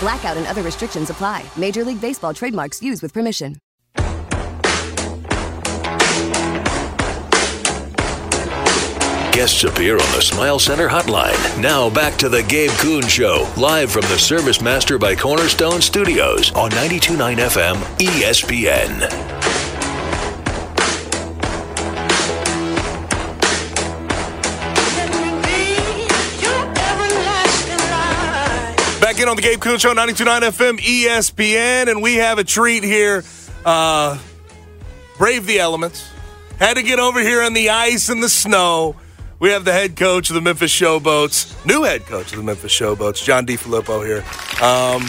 Blackout and other restrictions apply. Major League Baseball trademarks used with permission. Guests appear on the Smile Center hotline. Now back to the Gabe Kuhn Show, live from the Service Master by Cornerstone Studios on 92.9 FM ESPN. In on the Gabe Kuhn Show, 92.9 FM ESPN, and we have a treat here. Uh, brave the elements. Had to get over here on the ice and the snow. We have the head coach of the Memphis Showboats, new head coach of the Memphis Showboats, John DeFilippo here. Um,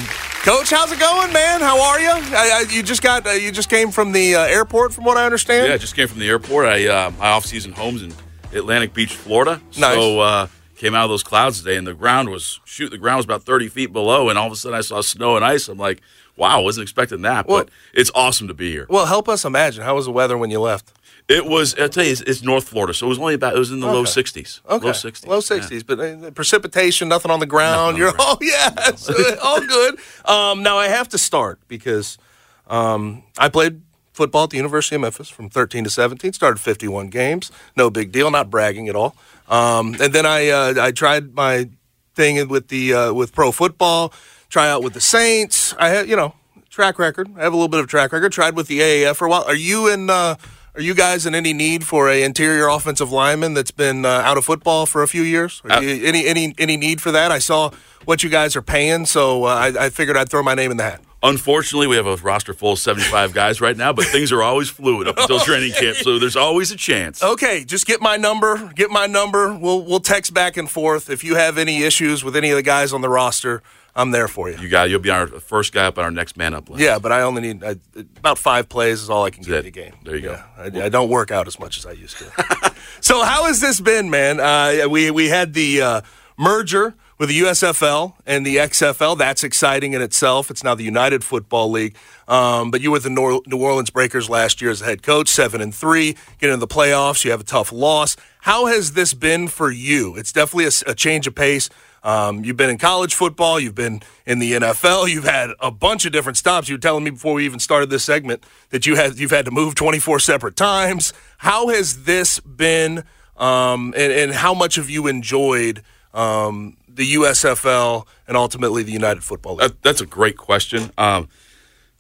coach, how's it going, man? How are you? I, I, you just got uh, you just came from the uh, airport, from what I understand. Yeah, I just came from the airport. I uh, my off season homes in Atlantic Beach, Florida. Nice. So uh, came out of those clouds today, and the ground was shoot. The ground was about thirty feet below, and all of a sudden I saw snow and ice. I'm like, wow, wasn't expecting that. Well- but it's awesome to be here. Well, help us imagine. How was the weather when you left? It was. I tell you, it's, it's North Florida, so it was only about. It was in the low 60s. Okay. Low 60s. Low yeah. 60s, but uh, precipitation, nothing on the ground. On You're oh yeah, so, all good. Um, now I have to start because um, I played football at the University of Memphis from 13 to 17. Started 51 games, no big deal, not bragging at all. Um, and then I uh, I tried my thing with the uh, with pro football, try out with the Saints. I have you know track record. I have a little bit of track record. Tried with the AAF for a while. Are you in? Uh, are you guys in any need for a interior offensive lineman that's been uh, out of football for a few years? Are you, any any any need for that? I saw what you guys are paying, so uh, I, I figured I'd throw my name in the hat. Unfortunately, we have a roster full of 75 guys right now, but things are always fluid up until training camp, so there's always a chance. Okay, just get my number. Get my number. We'll we'll text back and forth. If you have any issues with any of the guys on the roster, I'm there for you. You got. You'll be our first guy up on our next man up list. Yeah, but I only need I, about five plays is all I can get in a game. There you go. Yeah, I, I don't work out as much as I used to. so how has this been, man? Uh, we we had the uh, merger with the USFL and the XFL. That's exciting in itself. It's now the United Football League. Um, but you were the New Orleans Breakers last year as a head coach, seven and three. Get into the playoffs. You have a tough loss. How has this been for you? It's definitely a change of pace. Um, you've been in college football. You've been in the NFL. You've had a bunch of different stops. You were telling me before we even started this segment that you had you've had to move 24 separate times. How has this been, um, and, and how much have you enjoyed um, the USFL and ultimately the United Football League? That, that's a great question. Um,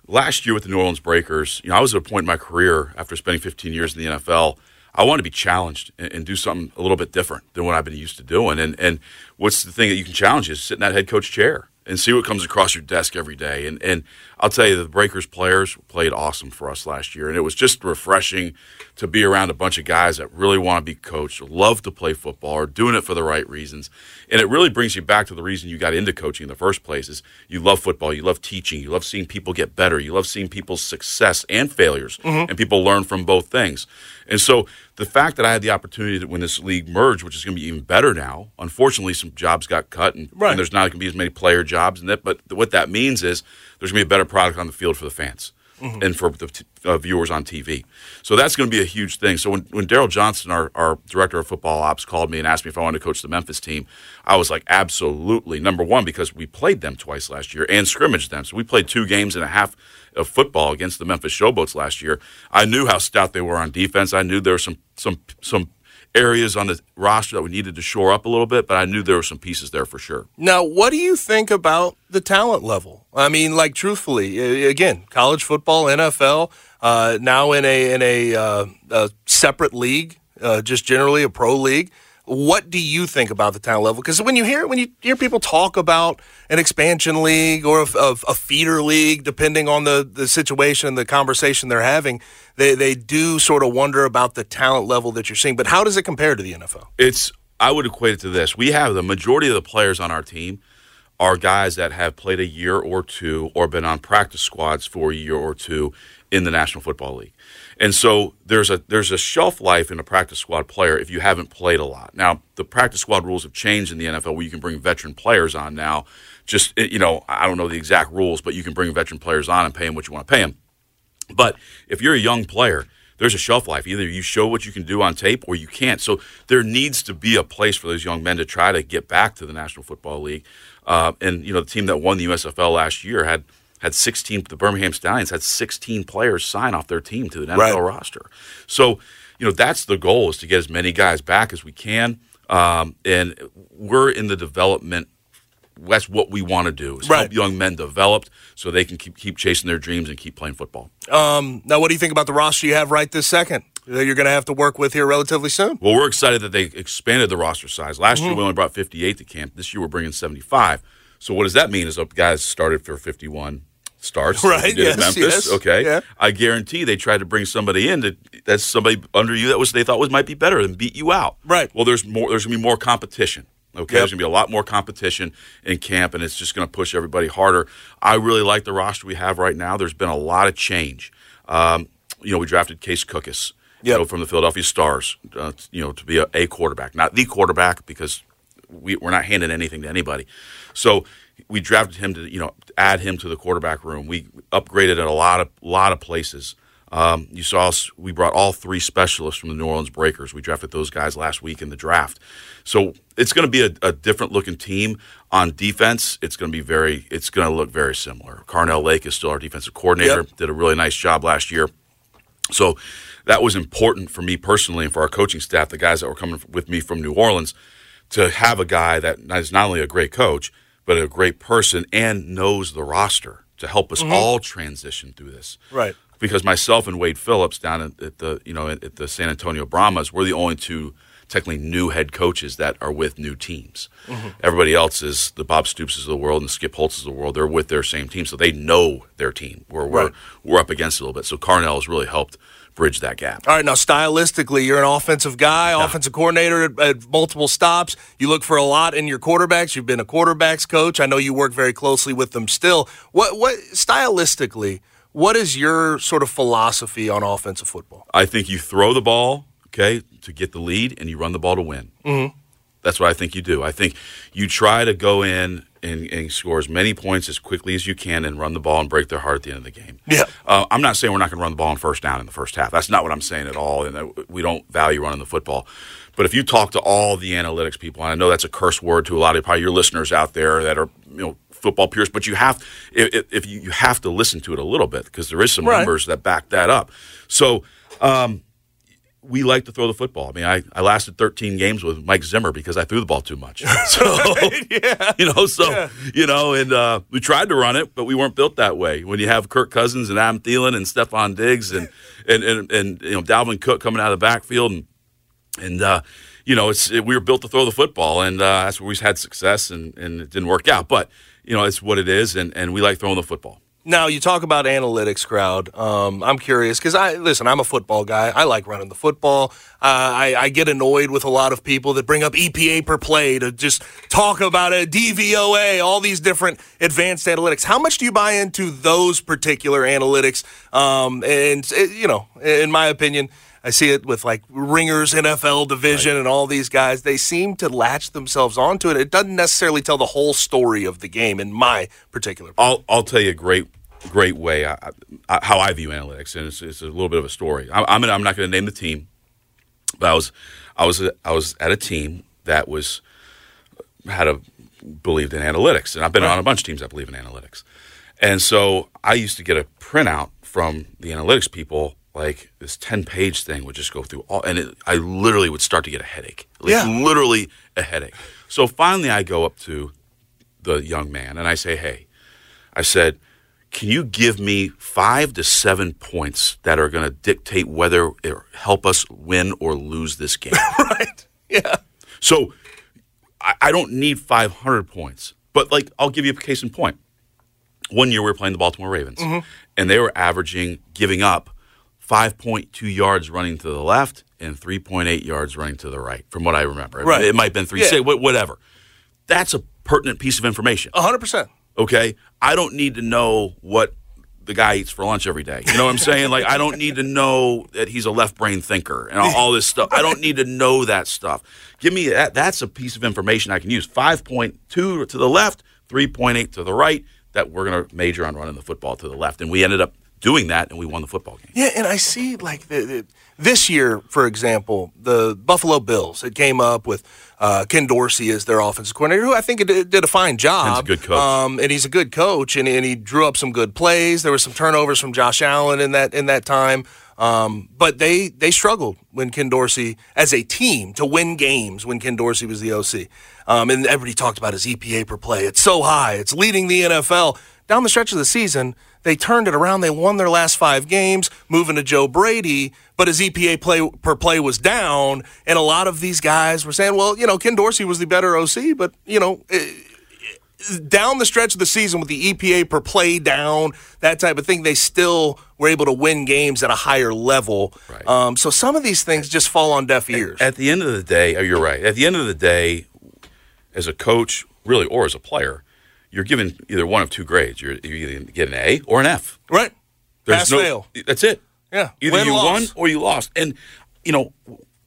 last year with the New Orleans Breakers, you know, I was at a point in my career after spending 15 years in the NFL. I wanted to be challenged and, and do something a little bit different than what I've been used to doing. And and what's the thing that you can challenge is sit in that head coach chair and see what comes across your desk every day. And and I'll tell you, the Breakers players played awesome for us last year, and it was just refreshing to be around a bunch of guys that really want to be coached, love to play football, are doing it for the right reasons. And it really brings you back to the reason you got into coaching in the first place is you love football, you love teaching, you love seeing people get better, you love seeing people's success and failures, mm-hmm. and people learn from both things. And so the fact that I had the opportunity to, when this league merged, which is going to be even better now, unfortunately, some jobs got cut, and, Right. and there's not going to be as many player jobs. And that, but what that means is there's going to be a better product on the field for the fans and for the t- uh, viewers on TV. So that's going to be a huge thing. So when, when Daryl Johnston, our, our director of football ops, called me and asked me if I wanted to coach the Memphis team, I was like, absolutely. Number one, because we played them twice last year and scrimmaged them. So we played two games and a half of football against the Memphis Showboats last year. I knew how stout they were on defense. I knew there were some some some areas on the roster that we needed to shore up a little bit, but I knew there were some pieces there for sure. Now, what do you think about the talent level? I mean, like truthfully, again, college football, NFL, uh, now in a in a, uh, a separate league, uh, just generally a pro league. What do you think about the talent level? Because when you hear when you hear people talk about an expansion league or a, a, a, feeder league, depending on the, the situation and the conversation they're having, they they do sort of wonder about the talent level that you're seeing. But how does it compare to the NFL? It's I would equate it to this: we have the majority of the players on our team are guys that have played a year or two or been on practice squads for a year or two in the National Football League. And so there's a there's a shelf life in a practice squad player if you haven't played a lot. Now the practice squad rules have changed in the NFL where you can bring veteran players on now. Just you know I don't know the exact rules, but you can bring veteran players on and pay them what you want to pay them. But if you're a young player, there's a shelf life. Either you show what you can do on tape or you can't. So there needs to be a place for those young men to try to get back to the National Football League. Uh, and you know the team that won the USFL last year had had 16, the Birmingham Stallions had 16 players sign off their team to the NFL right. roster. So, you know, that's the goal is to get as many guys back as we can. Um, and we're in the development. That's what we want to do is right. help young men develop so they can keep, keep chasing their dreams and keep playing football. Um, now, what do you think about the roster you have right this second? that you're going to have to work with here relatively soon. Well, we're excited that they expanded the roster size. Last mm-hmm. year we only brought 58 to camp. This year we're bringing 75. So what does that mean? Is up guys started for 51 starts right yes, Memphis. Yes, okay. Yeah. I guarantee they tried to bring somebody in that that's somebody under you that was they thought was might be better and beat you out. Right. Well, there's more. There's gonna be more competition. Okay, yep. there's gonna be a lot more competition in camp, and it's just gonna push everybody harder. I really like the roster we have right now. There's been a lot of change. Um, you know, we drafted Case Cookus, yep. you know, from the Philadelphia Stars, uh, you know, to be a, a quarterback, not the quarterback because we, we're not handing anything to anybody. So we drafted him to you know add him to the quarterback room. We upgraded at a lot of lot of places. Um, you saw us. We brought all three specialists from the New Orleans Breakers. We drafted those guys last week in the draft. So it's going to be a, a, different looking team on defense. It's going to be very. It's going to look very similar. Carnell Lake is still our defensive coordinator. Yep. Did a really nice job last year. So that was important for me personally and for our coaching staff, the guys that were coming with me from New Orleans, to have a guy that is not only a great coach but a great person and knows the roster to help us mm-hmm. all transition through this. Right. Because myself and Wade Phillips down at, at the you know at, at, the San Antonio Brahmas, we're the only two technically new head coaches that are with new teams. Mm-hmm. Everybody else is the Bob Stoopses of the world and the Skip Holtz of the world. They're with their same team, so they know their team. We're right. we're, we're up against a little bit. So Carnell has really helped bridge that gap. All right, now stylistically, you're an offensive guy, yeah. offensive coordinator at, at, multiple stops. You look for a lot in your quarterbacks. You've been a quarterbacks coach. I know you work very closely with them still. What what stylistically, what is your sort of philosophy on offensive football? I think you throw the ball, okay, to get the lead, and you run the ball to win. Mm-hmm. That's what I think you do. I think you try to go in and, and, score as many points as quickly as you can and run the ball and break their heart at the end of the game. Yeah. Uh, I'm not saying we're not going to run the ball on first down in the first half. That's not what I'm saying at all. And we don't value running the football. But if you talk to all the analytics people, and I know that's a curse word to a lot of probably your listeners out there that are you know football peers, but you have if, if you, you have to listen to it a little bit because there is some right. numbers that back that up. So. Um, we like to throw the football. I mean, I, I lasted 13 games with Mike Zimmer because I threw the ball too much. So, yeah. you know, so, yeah. you know, and uh, we tried to run it, but we weren't built that way. When you have Kirk Cousins and Adam Thielen and Stefon Diggs and, and, and, and, you know, Dalvin Cook coming out of the backfield and, and, uh, you know, it's it, we were built to throw the football, and uh, that's where we had success, and, and it didn't work out. But you know, it's what it is, and, and we like throwing the football. Now you talk about analytics, crowd. Um, I'm curious because I listen. I'm a football guy. I like running the football. Uh, I, I, get annoyed with a lot of people that bring up EPA per play to just talk about it, DVOA, all these different advanced analytics. How much do you buy into those particular analytics? Um, and you know, in my opinion, I see it with like Ringers NFL division right. and all these guys. They seem to latch themselves onto it. It doesn't necessarily tell the whole story of the game in my particular. I'll I'll tell you a great great way I, I, how I view analytics, and it's, it's, a little bit of a story. I, I'm I'm not going to name the team, but I was I was I was at a team that was had a believed in analytics, and I've been right. on a bunch of teams that believe in analytics, and so I used to get a printout from the analytics people like this 10 page thing would just go through all, and it, I literally would start to get a headache. Like Yeah. literally a headache. So finally, I go up to the young man and I say, Hey, I said, can you give me five to seven points that are going to dictate whether or help us win or lose this game? right. Yeah. So I, I don't need 500 points, but like I'll give you a case in point. One year we were playing the Baltimore Ravens, mm-hmm. and they were averaging giving up 5.2 yards running to the left and 3.8 yards running to the right, from what I remember. Right. It might have been three, Yeah. six, whatever. That's a pertinent piece of information. 100%. Okay, I don't need to know what the guy eats for lunch every day. You know what I'm saying? Like I don't need to know that he's a left brain thinker and all, all this stuff. I don't need to know that stuff. Give me that. That's a piece of information I can use. Five point two to the left, three point eight to the right. That we're going to major on running the football to the left, and we ended up doing that, and we won the football game. Yeah, and I see like the, the, this year, for example, the Buffalo Bills. It came up with uh, Ken Dorsey as their offensive coordinator, who I think did, did a fine job. Ken's a good coach. um, and he's a good coach, and, and he drew up some good plays. There were some turnovers from Josh Allen in that in that time. Um, but they they struggled when Ken Dorsey, as a team, to win games when Ken Dorsey was the OC. Um, and everybody talked about his EPA per play. It's so high. It's leading the NFL. Down the stretch of the season, they turned it around. They won their last five games, moving to Joe Brady. But his EPA play per play was down, and a lot of these guys were saying, "Well, you know, Ken Dorsey was the better OC, but you know." eh, down the stretch of the season with the EPA per play down, that type of thing, they still were able to win games at a higher level. Right. Um, so some of these things just fall on deaf ears. At the end of the day, oh, you're right. At the end of the day, as a coach, really, or as a player, you're given either one of two grades. You're, you either get an A or an F. right? Pass, fail. That's it. Yeah. Either Win, you loss. won or you lost. And you know,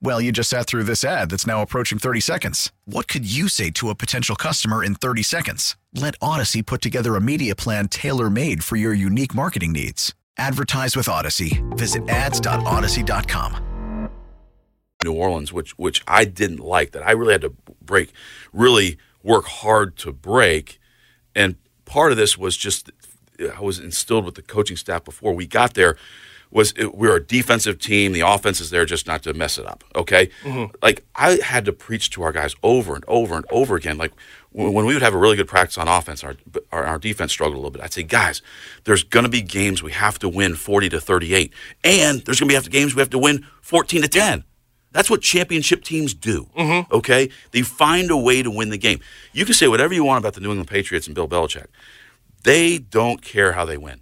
Well, you just sat through this ad that's now approaching 30 seconds. What could you say to a potential customer in 30 seconds? Let Audacy put together a media plan tailor made for your unique marketing needs. Advertise with Audacy. Visit ads.audacy.com. New Orleans, which which I didn't like, that I really had to break, really work hard to break, and part of this was just I was instilled with the coaching staff before we got there. Was it, we're a defensive team. The offense is there just not to mess it up. Okay, mm-hmm. like I had to preach to our guys over and over and over again. Like when when we would have a really good practice on offense, our our, our defense struggled a little bit. I'd say, guys, there's going to be games we have to win forty to thirty eight, and there's going to be have games we have to win fourteen to ten. That's what championship teams do. Mm-hmm. Okay, they find a way to win the game. You can say whatever you want about the New England Patriots and Bill Belichick. They don't care how they win.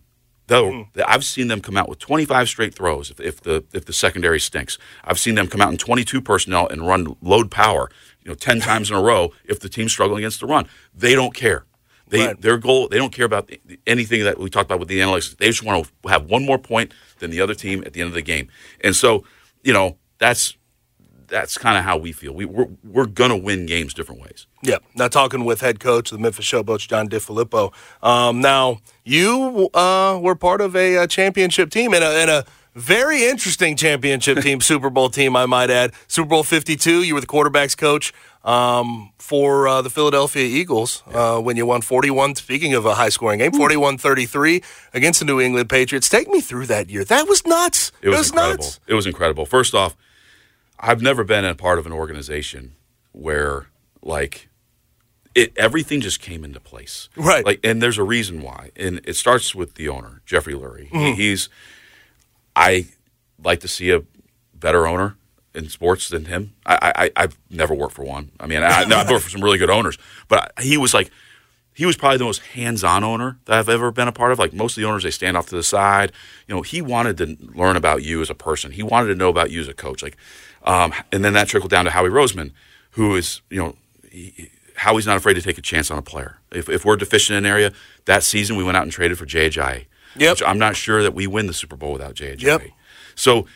Though hmm. I've seen them come out with 25 straight throws if, if the if the secondary stinks. I've seen them come out in 22 personnel and run load power, you know, 10 times in a row if the team's struggling against the run. They don't care. They Right. their goal. They don't care about the- anything that we talked about with the analytics. They just want to have one more point than the other team at the end of the game. And so, you know, that's that's kind of how we feel. We, we're we're gonna win games different ways. Yeah. Now talking with head coach of the Memphis Showboats, John DeFilippo. Um, now you uh, were part of a, uh championship team and a, and a very interesting championship team, Super Bowl team, I might add. Super Bowl Fifty Two. You were the quarterbacks coach um, for uh, the Philadelphia Eagles uh, when you won forty one. Speaking of a high scoring game, 41-33 against the New England Patriots. Take me through that year. That was nuts. It was, incredible. nuts. It was incredible. First off, I've never been a part of an organization where like it everything just came into place. Right. Like and there's a reason why. And it starts with the owner, Jeffrey Lurie. Mm-hmm. He's I like to see a better owner in sports than him. I, I I've never worked for one. I mean, I, I've worked for some really good owners, but he was like he was probably the most hands-on owner that I've ever been a part of. Like most of the owners, they stand off to the side. You know, he wanted to learn about you as a person. He wanted to know about you as a coach. Like, um, and then that trickled down to Howie Roseman, who is you know. He, Howie's not afraid to take a chance on a player. If, if we're deficient in an area, that season we went out and traded for Jay Ajayi. Yep. I'm not sure that we win the Super Bowl without Jay Ajayi. Yep. So,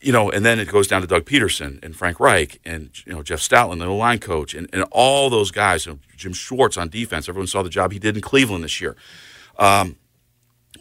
you know, and then it goes down to Doug Pederson and Frank Reich and you know Jeff Stoutland, the line coach, and, and all those guys. You know, Jim Schwartz on defense. Everyone saw the job he did in Cleveland this year. Um,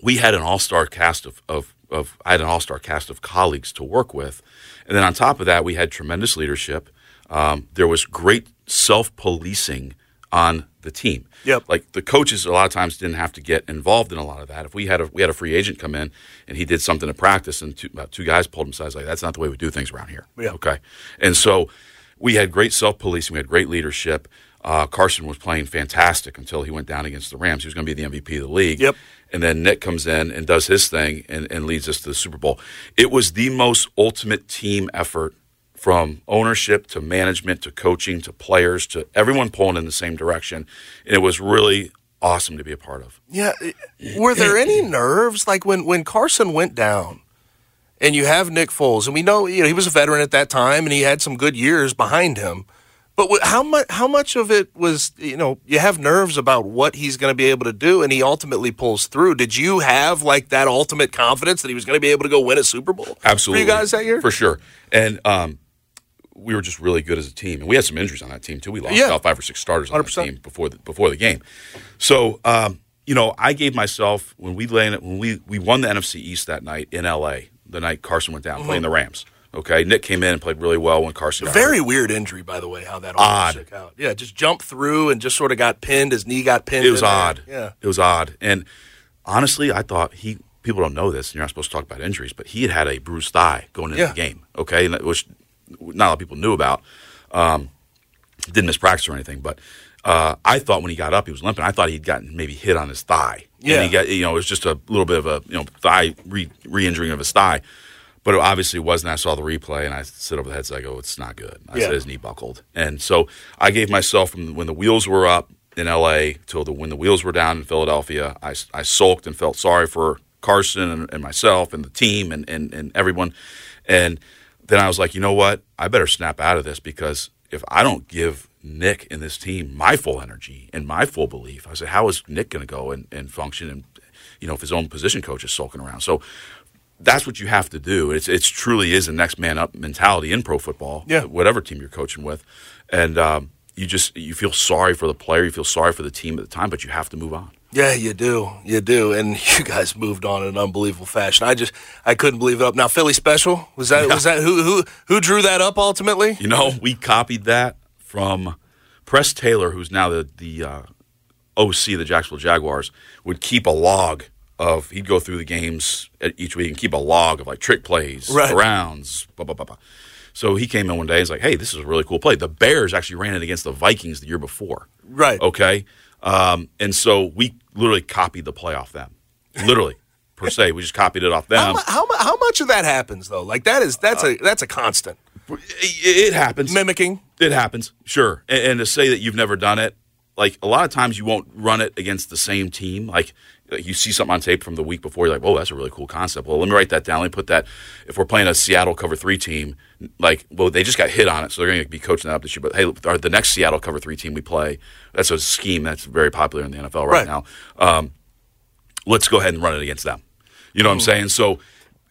we had an all-star cast of, of, of I had an all-star cast of colleagues to work with, and then on top of that, we had tremendous leadership. Um, there was great self-policing on the team. Yep. Like the coaches a lot of times didn't have to get involved in a lot of that. If we had a we had a free agent come in and he did something to practice and two, about two guys pulled him aside, like that's not the way we do things around here. Yeah. Okay. And so we had great self policing. We had great leadership. Uh, Carson was playing fantastic until he went down against the Rams. He was going to be the MVP of the league. Yep. And then Nick comes in and does his thing and, and leads us to the Super Bowl. It was the most ultimate team effort from ownership to management to coaching to players to everyone pulling in the same direction. And it was really awesome to be a part of. Yeah. Were there any nerves like when when Carson went down, and you have Nick Foles, and we know you know he was a veteran at that time, and he had some good years behind him. But how much how much of it was you know you have nerves about what he's going to be able to do, and he ultimately pulls through. Did you have like that ultimate confidence that he was going to be able to go win a Super Bowl? Absolutely. for you guys that year. For sure. And um, we were just really good as a team. And we had some injuries on that team, too. We lost Yeah. about five or six starters on that 100%. team before the, before the game. So, um, you know, I gave myself, when we landed, when we, we won the NFC East that night in L.A., the night Carson went down playing the Rams. Okay. Nick came in and played really well when Carson got hurt. Very weird injury, by the way, how that all Odd. shook out. Yeah, just jumped through and just sort of got pinned. His knee got pinned. It was in there. odd. Yeah. It was odd. And honestly, I thought he. People don't know this, and you're not supposed to talk about injuries, but he had had a bruised thigh going into Yeah. the game. Okay, and which not a lot of people knew about. Um, didn't miss practice or anything, but uh, I thought when he got up, he was limping. I thought he'd gotten maybe hit on his thigh. Yeah. and he got you know it was just a little bit of a you know thigh re injuring of his thigh. But it obviously wasn't. I saw the replay and I sit over the headset. I go, "It's not good." I Yeah. said his knee buckled, and so I gave myself from when the wheels were up in L.A. till the when the wheels were down in Philadelphia. I, I sulked and felt sorry for Carson and, and myself and the team and, and and everyone. And then I was like, you know what? I better snap out of this because if I don't give Nick and this team my full energy and my full belief, I said, how is Nick going to go and, and function? And you know, if his own position coach is sulking around, so that's what you have to do. It's it's truly is a next man up mentality in pro football. Yeah. whatever team you're coaching with, and um, you just you feel sorry for the player, you feel sorry for the team at the time, but you have to move on. Yeah, you do. You do. And you guys moved on in an unbelievable fashion. I just I couldn't believe it up. Now Philly special? Was that was that who who who drew that up ultimately? You know, we copied that from Press Taylor, who's now the the uh, OC of the Jacksonville Jaguars, would keep a log of. He'd go through the games each week and keep a log of like trick plays, Right. rounds, blah blah blah blah. So he came in one day. and was like, "Hey, this is a really cool play." The Bears actually ran it against the Vikings the year before. Right. Okay. Um, and so we literally copied the play off them. Literally, per se, we just copied it off them. mu- how, how much of that happens though? Like that is that's a that's a constant It, it happens. mimicking. It happens, sure. And, and to say that you've never done it, like a lot of times you won't run it against the same team. Like like, you see something on tape from the week before, you're like, "Oh, that's a really cool concept." Well, let me write that down. Let me put that. If we're playing a Seattle cover three team, like, well, they just got hit on it, so they're going to be coaching that up this year. But hey, our, the next Seattle cover three team we play, that's a scheme that's very popular in the NFL right, Right. now. Um, let's go ahead and run it against them. You know what I'm saying? So,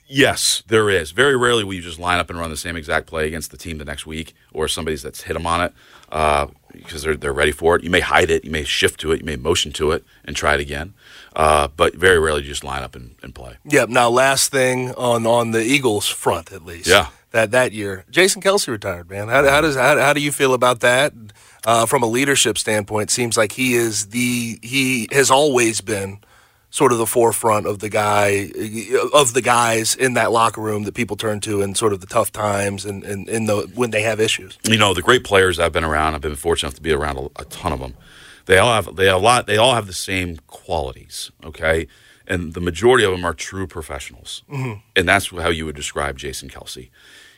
yes, there is. Very rarely will you just line up and run the same exact play against the team the next week or somebody's that's hit them on it uh, because they're, they're ready for it. You may hide it, you may shift to it, you may motion to it and try it again. Uh, but very rarely you just line up and, and play. Yep. Now last thing on on the Eagles front at least. Yeah. That that year, Jason Kelce retired. Man, how, how does how, how do you feel about that? Uh, from a leadership standpoint, seems like he is the he has always been sort of the forefront of the guy of the guys in that locker room that people turn to in sort of the tough times and, and in the when they have issues. you know the great players I've been around. I've been fortunate enough to be around a, a ton of them. They all have they have a lot. They all have the same qualities. Okay, and the majority of them are true professionals, and that's how you would describe Jason Kelce.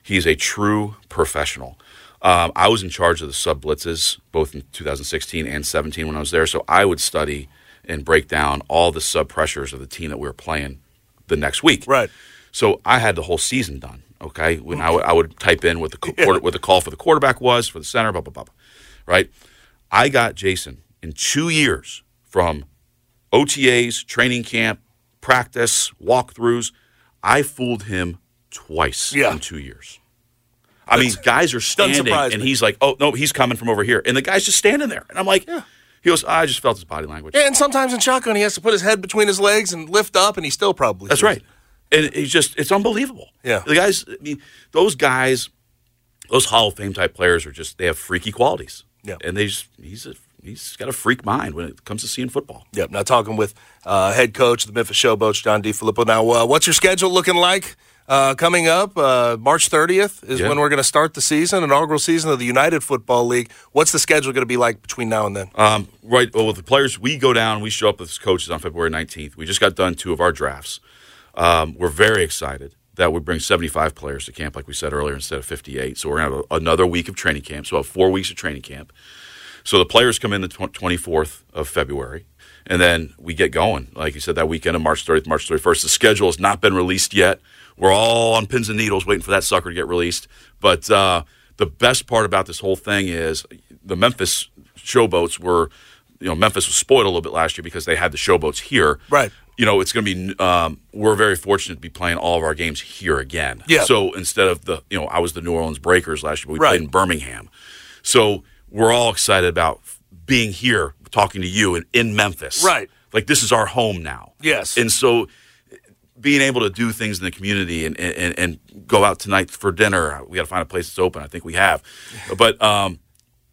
He's a true professional. Um, I was in charge of the sub blitzes both in 2016 and 17 when I was there, so I would study and break down all the sub pressures of the team that we were playing the next week. Right. So I had the whole season done. Okay, when I would, type in what the quarter, what the call for the quarterback was for the center, blah blah blah, blah. right? I got Jason in two years from OTAs, training camp, practice, walkthroughs. I fooled him twice Yeah. in two years. I mean, guys are standing, and he's like, "Oh no, he's coming from over here," and the guy's just standing there, and I'm like, "He goes, I just felt his body language." Yeah, and sometimes in shotgun, he has to put his head between his legs and lift up, and he still probably. That's sees right. And it's just it's unbelievable. Yeah. The guys I mean, those guys, those Hall of Fame type players are just they have freaky qualities. Yeah. And they just he's a he's got a freak mind when it comes to seeing football. Yep. Now talking with uh, head coach of the Memphis Showboats, John DeFilippo. Now, uh, what's your schedule looking like uh, coming up? Uh, March 30th is Yeah. when we're going to start the season, inaugural season of the United Football League. What's the schedule going to be like between now and then? Um, right. Well, with the players, we go down, we show up as coaches on February 19th. We just got done two of our drafts. Um, we're very excited that we bring 75 players to camp, like we said earlier, instead of 58. So we're going to have another week of training camp. So we'll have four weeks of training camp. So the players come in the tw- 24th of February, and then we get going. Like you said, that weekend of March 30th, March 31st. The schedule has not been released yet. We're all on pins and needles waiting for that sucker to get released. But uh, the best part about this whole thing is the Memphis showboats were, you know, Memphis was spoiled a little bit last year because they had the showboats here. Right. You know, it's going to be. Um, we're very fortunate to be playing all of our games here again. Yeah. So instead of the, you know, I was the New Orleans Breakers last year, but we Right. played in Birmingham. So we're all excited about being here, talking to you in, in Memphis. Right. Like this is our home now. Yes. And so being able to do things in the community and, and, and go out tonight for dinner, we got to find a place that's open. I think we have. But um,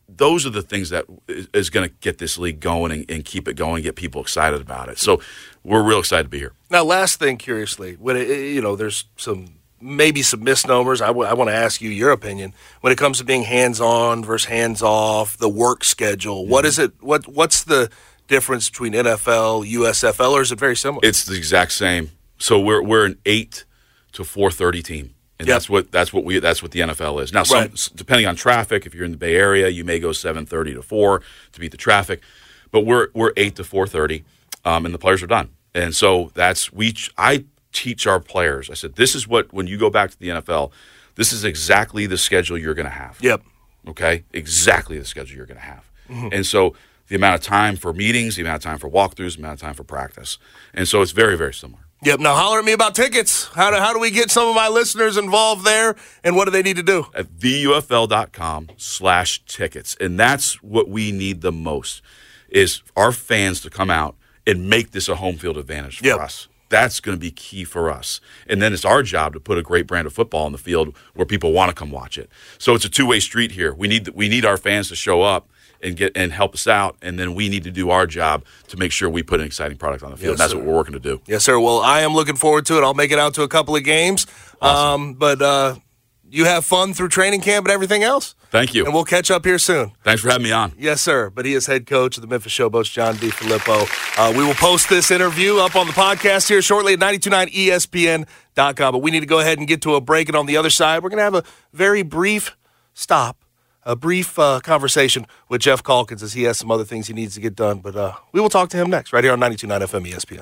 those are the things that is, is going to get this league going and, and keep it going, get people excited about it. So we're real excited to be here. Now, last thing, curiously, when it, you know, there's some maybe some misnomers. I want to ask you your opinion when it comes to being hands-on versus hands-off, the work schedule. What Mm-hmm. is it? What what's the difference between NFL, USFL, or is it very similar? It's the exact same. So we're we're an eight to four thirty team, and Yep. that's what that's what we that's what the NFL is. Now, some, Right. depending on traffic, if you're in the Bay Area, you may go seven thirty to four to beat the traffic, but we're we're eight to four thirty, um, and the players are done. And so that's we. I teach our players. I said, this is what when you go back to the NFL, this is exactly the schedule you're going to have. yep. Okay, exactly the schedule you're going to have. Mm-hmm. And so the amount of time for meetings, the amount of time for walkthroughs, the amount of time for practice, and so it's very very similar. Yep. Now holler at me about tickets. How do how do we get some of my listeners involved there, and what do they need to do? at theufl.com slash tickets and that's what we need the most is our fans to come out and make this a home field advantage for Yep. us that's going to be key for us and then it's our job to put a great brand of football on the field where people want to come watch it so it's a two-way street here we need we need our fans to show up and get and help us out and then we need to do our job to make sure we put an exciting product on the field Yes, that's sir. what we're working to do Yes, sir. Well, I am looking forward to it. I'll make it out to a couple of games. Um, but uh, you have fun through training camp and everything else. thank you And we'll catch up here soon. thanks for having me on Yes, sir. But he is head coach of the Memphis Showboats, John DeFilippo. Uh, we will post this interview up on the podcast here shortly at 929ESPN.com. But we need to go ahead and get to a break. And on the other side, we're going to have a very brief stop, a brief uh, conversation with Geoff Calkins as he has some other things he needs to get done. But uh, we will talk to him next, right here on 929 FM ESPN.